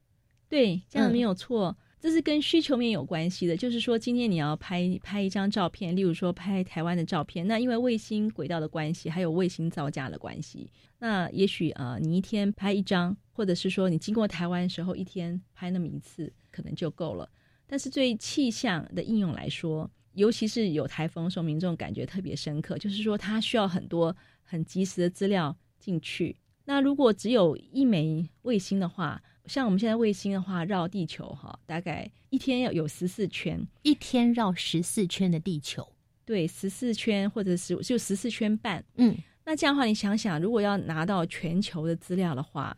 对，这样嗯没有错。这是跟需求面有关系的，就是说，今天你要拍拍一张照片，例如说拍台湾的照片，那因为卫星轨道的关系，还有卫星造价的关系，那也许呃，你一天拍一张，或者是说你经过台湾的时候，一天拍那么一次，可能就够了。但是对气象的应用来说，尤其是有台风的时候，民众感觉特别深刻，就是说它需要很多很及时的资料进去。那如果只有一枚卫星的话，像我们现在卫星的话，绕地球哈，大概一天要有十四圈，一天绕十四圈的地球，对，十四圈或者是就十四圈半。嗯，那这样的话，你想想，如果要拿到全球的资料的话，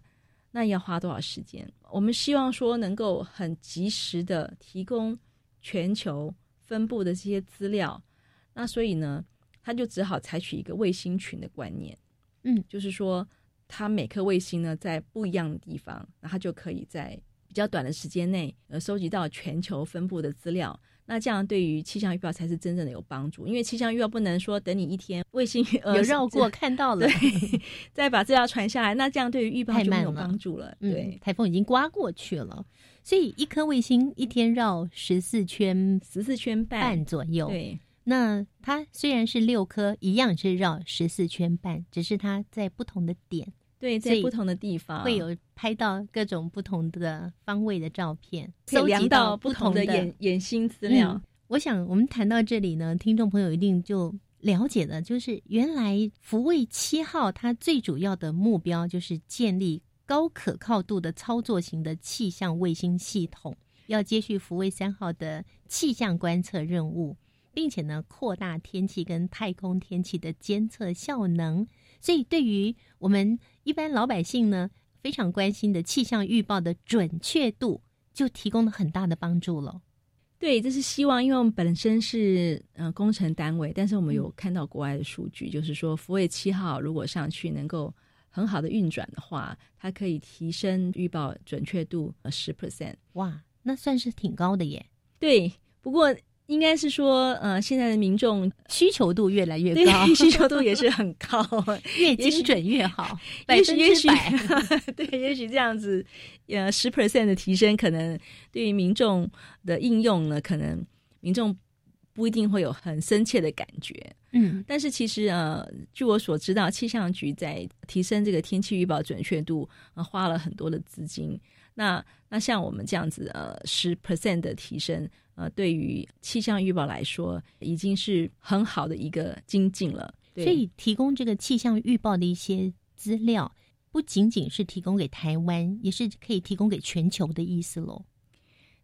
那要花多少时间？我们希望说能够很及时的提供全球分布的这些资料，那所以呢，他就只好采取一个卫星群的观念，嗯，就是说，它每颗卫星呢在不一样的地方，那它就可以在比较短的时间内呃收集到全球分布的资料。那这样对于气象预报才是真正的有帮助，因为气象预报不能说等你一天卫星呃有绕过 看到了，对，再把资料传下来，那这样对于预报就没有帮助了。嗯对，台风已经刮过去了，所以一颗卫星一天绕十四圈十四圈半半左右。，对那它虽然是六颗，一样是绕十四圈半，只是它在不同的点对，在不同的地方会有拍到各种不同的方位的照片，搜集到不同同的眼眼星资料。嗯我想我们谈到这里呢，听众朋友一定就了解了，就是原来福卫七号它最主要的目标就是建立高可靠度的操作型的气象卫星系统，要接续福卫三号的气象观测任务，并且呢扩大天气跟太空天气的监测效能。所以对于我们一般老百姓呢，非常关心的气象预报的准确度，就提供了很大的帮助了。对，这是希望，因为我们本身是呃工程单位，但是我们有看到国外的数据，就是说福卫七号如果上去能够很好的运转的话，它可以提升预报准确度十 percent。哇，那算是挺高的耶。对，不过应该是说，呃，现在的民众需求度越来越高，需求度也是很高，越精准越好，百分之百。对，也许这样子，呃，十 percent 的提升，可能对于民众的应用呢，可能民众不一定会有很深切的感觉。嗯但是其实呃，据我所知道，气象局在提升这个天气预报准确度，呃，花了很多的资金。那那像我们这样子呃十 percent 的提升，呃，对于气象预报来说，已经是很好的一个精进了。对所以提供这个气象预报的一些资料，不仅仅是提供给台湾，也是可以提供给全球的意思喽。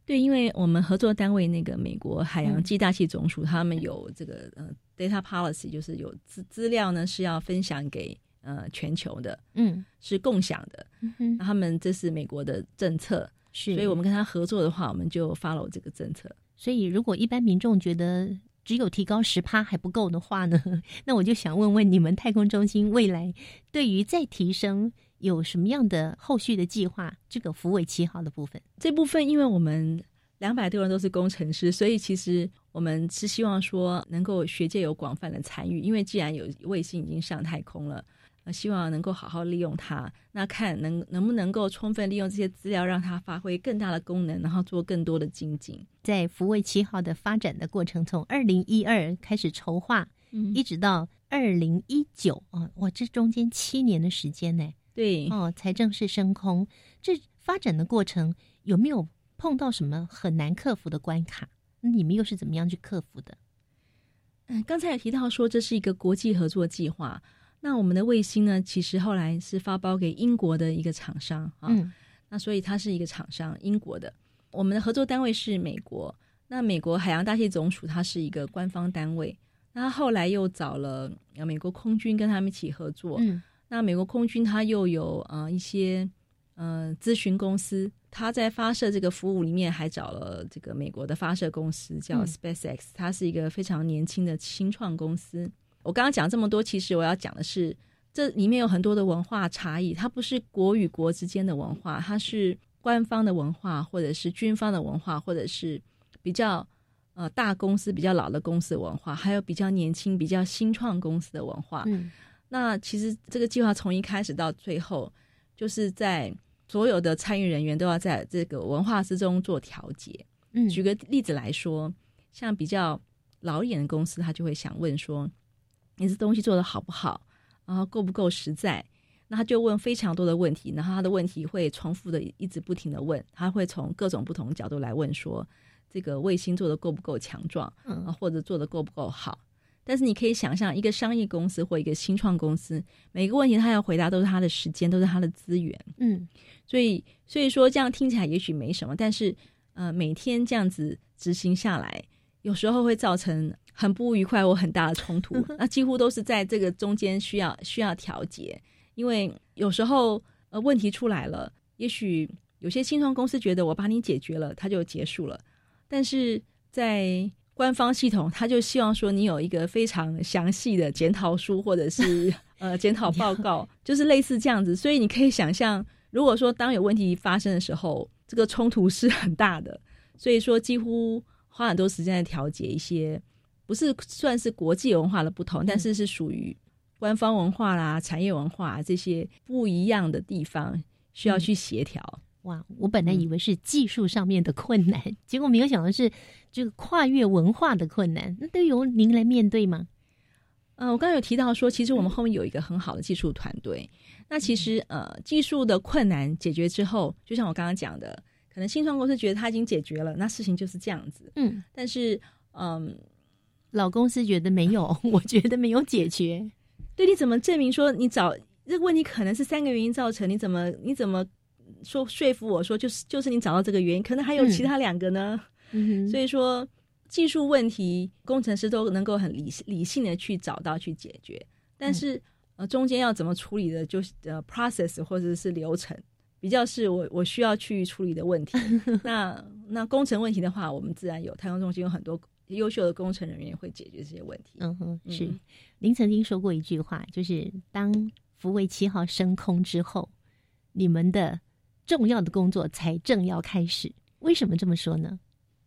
对，因为我们合作单位那个美国海洋嗯暨大气总署，他们有这个呃 data policy，就是有资资料呢是要分享给呃全球的，嗯是共享的。嗯哼，那他们这是美国的政策，是，所以我们跟他合作的话，我们就 follow 这个政策。所以如果一般民众觉得只有提高十趴还不够的话呢，那我就想问问你们太空中心未来对于再提升有什么样的后续的计划？这个福尾七号的部分，这部分，因为我们两百多人都是工程师，所以其实我们是希望说能够学界有广泛的参与。因为既然有卫星已经上太空了，呃，希望能够好好利用它。那看能能不能够充分利用这些资料，让它发挥更大的功能，然后做更多的精进。在福卫七号的发展的过程，从二零一二开始筹划，嗯一直到二零一九啊，哇，这中间七年的时间呢，对，哦，才正式升空。这发展的过程有没有碰到什么很难克服的关卡？那你们又是怎么样去克服的？嗯，刚才有提到说这是一个国际合作计划。那我们的卫星呢，其实后来是发包给英国的一个厂商啊，嗯那所以它是一个厂商，英国的。我们的合作单位是美国，那美国海洋大气总署它是一个官方单位。那后来又找了呃美国空军跟他们一起合作。嗯那美国空军它又有呃一些呃咨询公司，它在发射这个服务里面还找了这个美国的发射公司叫嗯 SpaceX，、它是一个非常年轻的新创公司。我刚刚讲这么多，其实我要讲的是这里面有很多的文化差异，它不是国与国之间的文化，它是官方的文化，或者是军方的文化，或者是比较呃大公司、比较老的公司的文化，还有比较年轻、比较新创公司的文化。嗯那其实这个计划从一开始到最后，就是在所有的参与人员都要在这个文化之中做调节。嗯，举个例子来说，像比较老一点的公司，他就会想问说：“你这东西做的好不好？然后够不够实在？”那他就问非常多的问题，然后他的问题会重复的一直不停的问，他会从各种不同角度来问说：这个卫星做的够不够强壮？嗯啊，或者做的够不够好？但是你可以想象，一个商业公司或一个新创公司，每个问题他要回答都是他的时间，都是他的资源。嗯所以，所以说这样听起来也许没什么，但是呃，每天这样子执行下来，有时候会造成很不愉快或很大的冲突。那几乎都是在这个中间需要需要调节，因为有时候呃问题出来了，也许有些新创公司觉得我帮你解决了，它就结束了，但是在官方系统，他就希望说你有一个非常详细的检讨书，或者是 呃检讨报告，就是类似这样子。所以你可以想象，如果说当有问题发生的时候，这个冲突是很大的。所以说，几乎花很多时间在调节一些不是算是国际文化的不同，但是是属于官方文化啦、产业文化这些不一样的地方，需要去协调。哇，我本来以为是技术上面的困难，结果没有想到是这个跨越文化的困难，那都由您来面对吗？嗯、我刚刚有提到说，其实我们后面有一个很好的技术团队。那其实呃，技术的困难解决之后，就像我刚刚讲的，可能新创公司觉得他已经解决了，那事情就是这样子。嗯，但是嗯，老公司觉得没有，我觉得没有解决。对，你怎么证明说你找这个问题可能是三个原因造成？你怎么你怎么说说服我说就是就是你找到这个原因？可能还有其他两个呢？嗯所以说技术问题，工程师都能够很理理性的去找到去解决，但是、呃中间要怎么处理的，就是呃 process 或者是流程。比较是我我需要去处理的问题，那那工程问题的话，我们自然有太空中心有很多优秀的工程人员会解决这些问题。嗯哼，是嗯。您曾经说过一句话，就是当福卫七号升空之后，你们的重要的工作才正要开始。为什么这么说呢？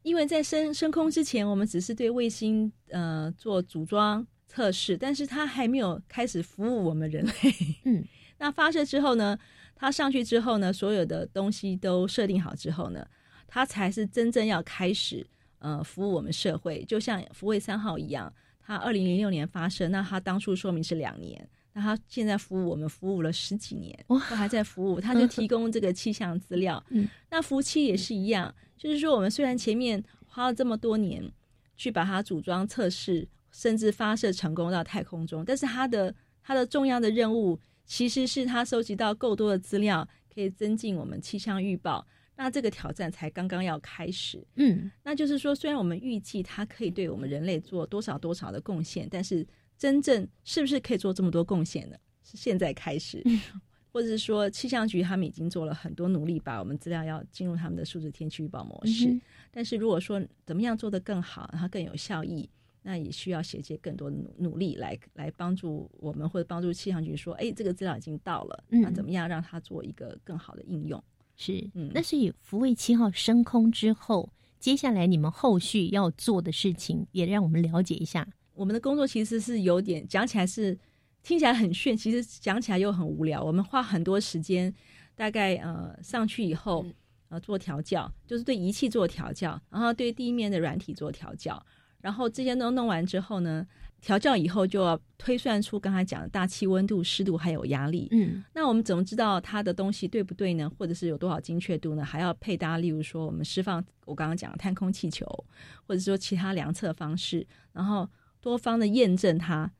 因为在升升空之前，我们只是对卫星呃做组装测试，但是它还没有开始服务我们人类。嗯，那发射之后呢，它上去之后呢，所有的东西都设定好之后呢，他才是真正要开始呃服务我们社会。就像福卫三号一样，他二零零六年发射，那他当初说明是两年。那他现在服务我们服务了十几年，都还在服务，他就提供这个气象资料。嗯，那福七也是一样，就是说我们虽然前面花了这么多年去把它组装、测试，甚至发射成功到太空中，但是它的它的重要的任务其实是他收集到够多的资料，可以增进我们气象预报。那这个挑战才刚刚要开始。嗯，那就是说，虽然我们预计它可以对我们人类做多少多少的贡献，但是真正是不是可以做这么多贡献呢？是现在开始，或者是说气象局他们已经做了很多努力，把我们资料要进入他们的数字天气预报模式。嗯但是如果说怎么样做得更好，然后更有效益，那也需要协接更多的努努力来来帮助我们，或者帮助气象局说，哎，这个资料已经到了，嗯那怎么样让它做一个更好的应用？是。嗯那是以福卫七号升空之后，接下来你们后续要做的事情，也让我们了解一下。我们的工作其实是有点讲起来是听起来很炫，其实讲起来又很无聊。我们花很多时间，大概呃上去以后呃做调教，就是对仪器做调教，然后对地面的软体做调教，然后这些都弄完之后呢，调教以后就要推算出刚才讲的大气温度、湿度还有压力。嗯那我们怎么知道它的东西对不对呢？或者是有多少精确度呢？还要配搭，例如说我们释放我刚刚讲的探空气球，或者说其他量测方式，然后多方的验证它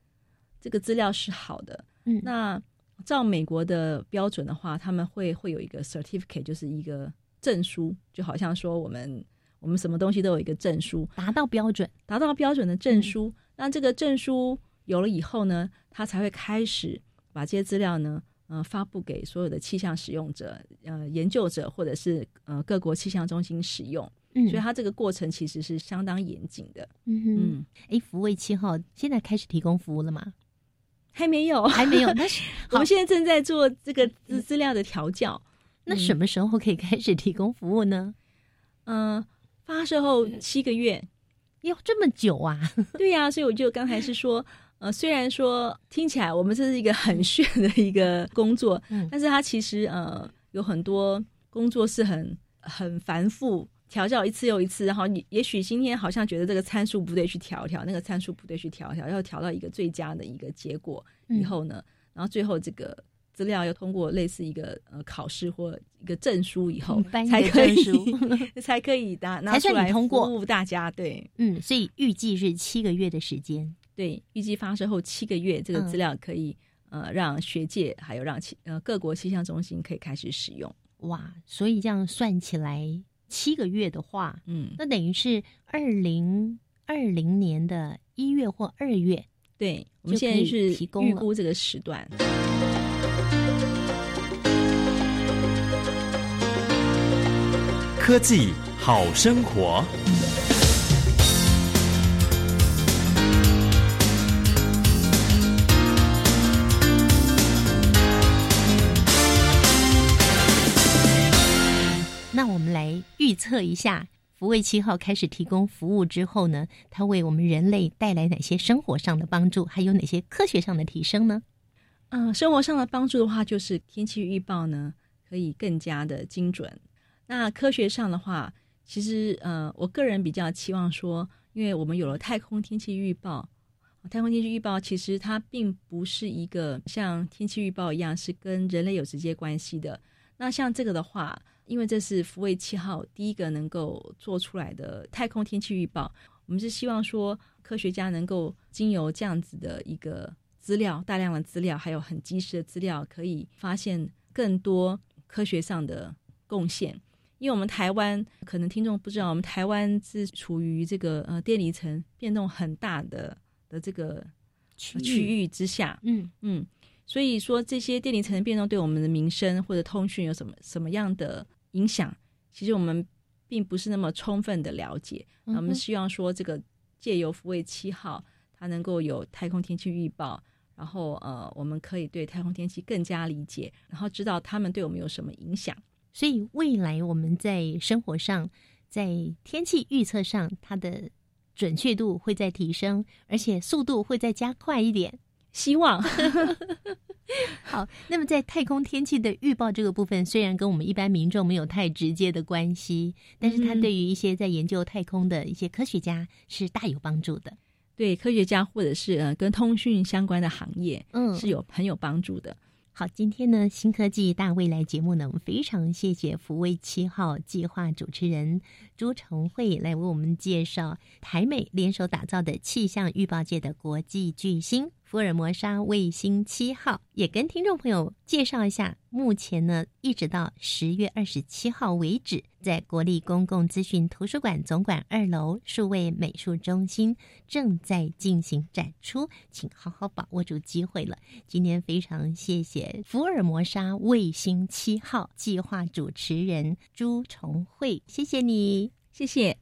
这个资料是好的。嗯那照美国的标准的话，他们会会有一个 certificate，就是一个证书，就好像说我们我们什么东西都有一个证书，达到标准。达到标准的证书。那这个证书有了以后呢，他才会开始把这些资料呢，呃，发布给所有的气象使用者、呃研究者或者是呃各国气象中心使用。嗯所以它这个过程其实是相当严谨的。嗯哼，嗯，哎，福卫七号现在开始提供服务了吗？还没有，还没有。那是 我们现在正在做这个资资料的调教。那什么时候可以开始提供服务呢？嗯，发射后七个月，要这么久啊？对呀，所以我就刚才是说，呃，虽然说听起来我们这是一个很炫的一个工作，嗯，但是它其实呃有很多工作是很很繁复，调教一次又一次，然后你也许今天好像觉得这个参数不对，去调调那个参数不对，去调调，要调到一个最佳的一个结果以后呢，然后最后这个。资料要通过类似一个呃考试或一个证书以后才可以，才可以拿拿出来服务大家。对，嗯，所以预计是七个月的时间。对，预计发射后七个月，这个资料可以呃让学界还有让气呃各国气象中心可以开始使用。哇，所以这样算起来七个月的话，嗯，那等于是二零二零年的一月或二月。对，我们现在是预估这个时段。科技好生活。那我们来预测一下，福卫七号开始提供服务之后呢，它为我们人类带来哪些生活上的帮助，还有哪些科学上的提升呢？嗯，生活上的帮助的话，就是天气预报呢可以更加的精准。那科学上的话，其实呃，我个人比较期望说，因为我们有了太空天气预报，太空天气预报其实它并不是一个像天气预报一样是跟人类有直接关系的。那像这个的话，因为这是福卫七号第一个能够做出来的太空天气预报，我们是希望说科学家能够经由这样子的一个资料，大量的资料，还有很及时的资料，可以发现更多科学上的贡献。因为我们台湾可能听众不知道，我们台湾是处于这个呃电离层变动很大的的这个区域之下，嗯嗯，所以说这些电离层的变动对我们的民生或者通讯有什么什么样的影响，其实我们并不是那么充分的了解。那我们希望说，这个借由福卫七号，它能够有太空天气预报，然后呃，我们可以对太空天气更加理解，然后知道他们对我们有什么影响。所以未来我们在生活上，在天气预测上，它的准确度会在提升，而且速度会再加快一点。希望 好。那么在太空天气的预报这个部分，虽然跟我们一般民众没有太直接的关系，但是它对于一些在研究太空的一些科学家是大有帮助的。对科学家或者是呃跟通讯相关的行业，嗯，是有很有帮助的。好，今天呢，新科技大未来节目呢，我们非常谢谢福威七号计划主持人朱成慧来为我们介绍台美联手打造的气象预报界的国际巨星。福尔摩沙卫星七号也跟听众朋友介绍一下，目前呢，一直到十月二十七号为止，在国立公共资讯图书馆总馆二楼数位美术中心正在进行展出，请好好把握住机会了。今天非常谢谢福尔摩沙卫星七号计划主持人朱重慧，谢谢你，谢谢。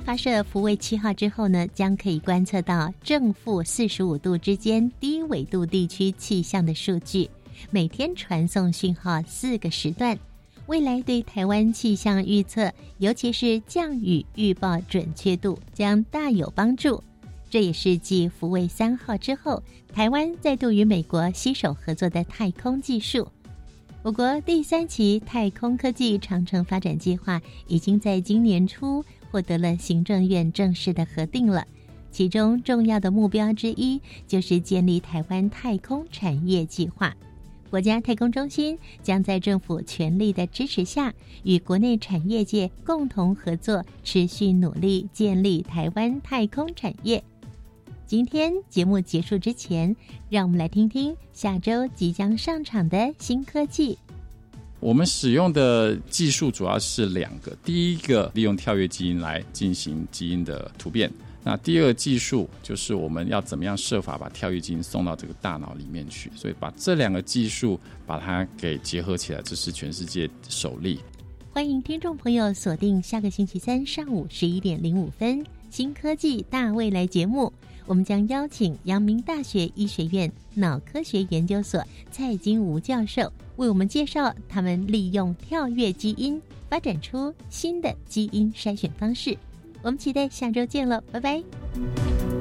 发射福卫七号之后呢，将可以观测到正负四十五度之间低纬度地区气象的数据，每天传送讯号四个时段，未来对台湾气象预测，尤其是降雨预报准确度将大有帮助。这也是继福卫三号之后，台湾再度与美国携手合作的太空技术。我国第三期太空科技长城发展计划已经在今年初。获得了行政院正式的核定了，其中重要的目标之一就是建立台湾太空产业计划。国家太空中心将在政府全力的支持下，与国内产业界共同合作，持续努力建立台湾太空产业。今天节目结束之前，让我们来听听下周即将上场的新科技。我们使用的技术主要是两个，第一个利用跳跃基因来进行基因的突变，那第二个技术就是我们要怎么样设法把跳跃基因送到这个大脑里面去，所以把这两个技术把它给结合起来，这是全世界首例。欢迎听众朋友锁定下个星期三上午十一点零五分《新科技大未来》节目，我们将邀请阳明大学医学院脑科学研究所蔡金吴教授为我们介绍他们利用跳跃基因发展出新的基因筛选方式。我们期待下周见了，拜拜。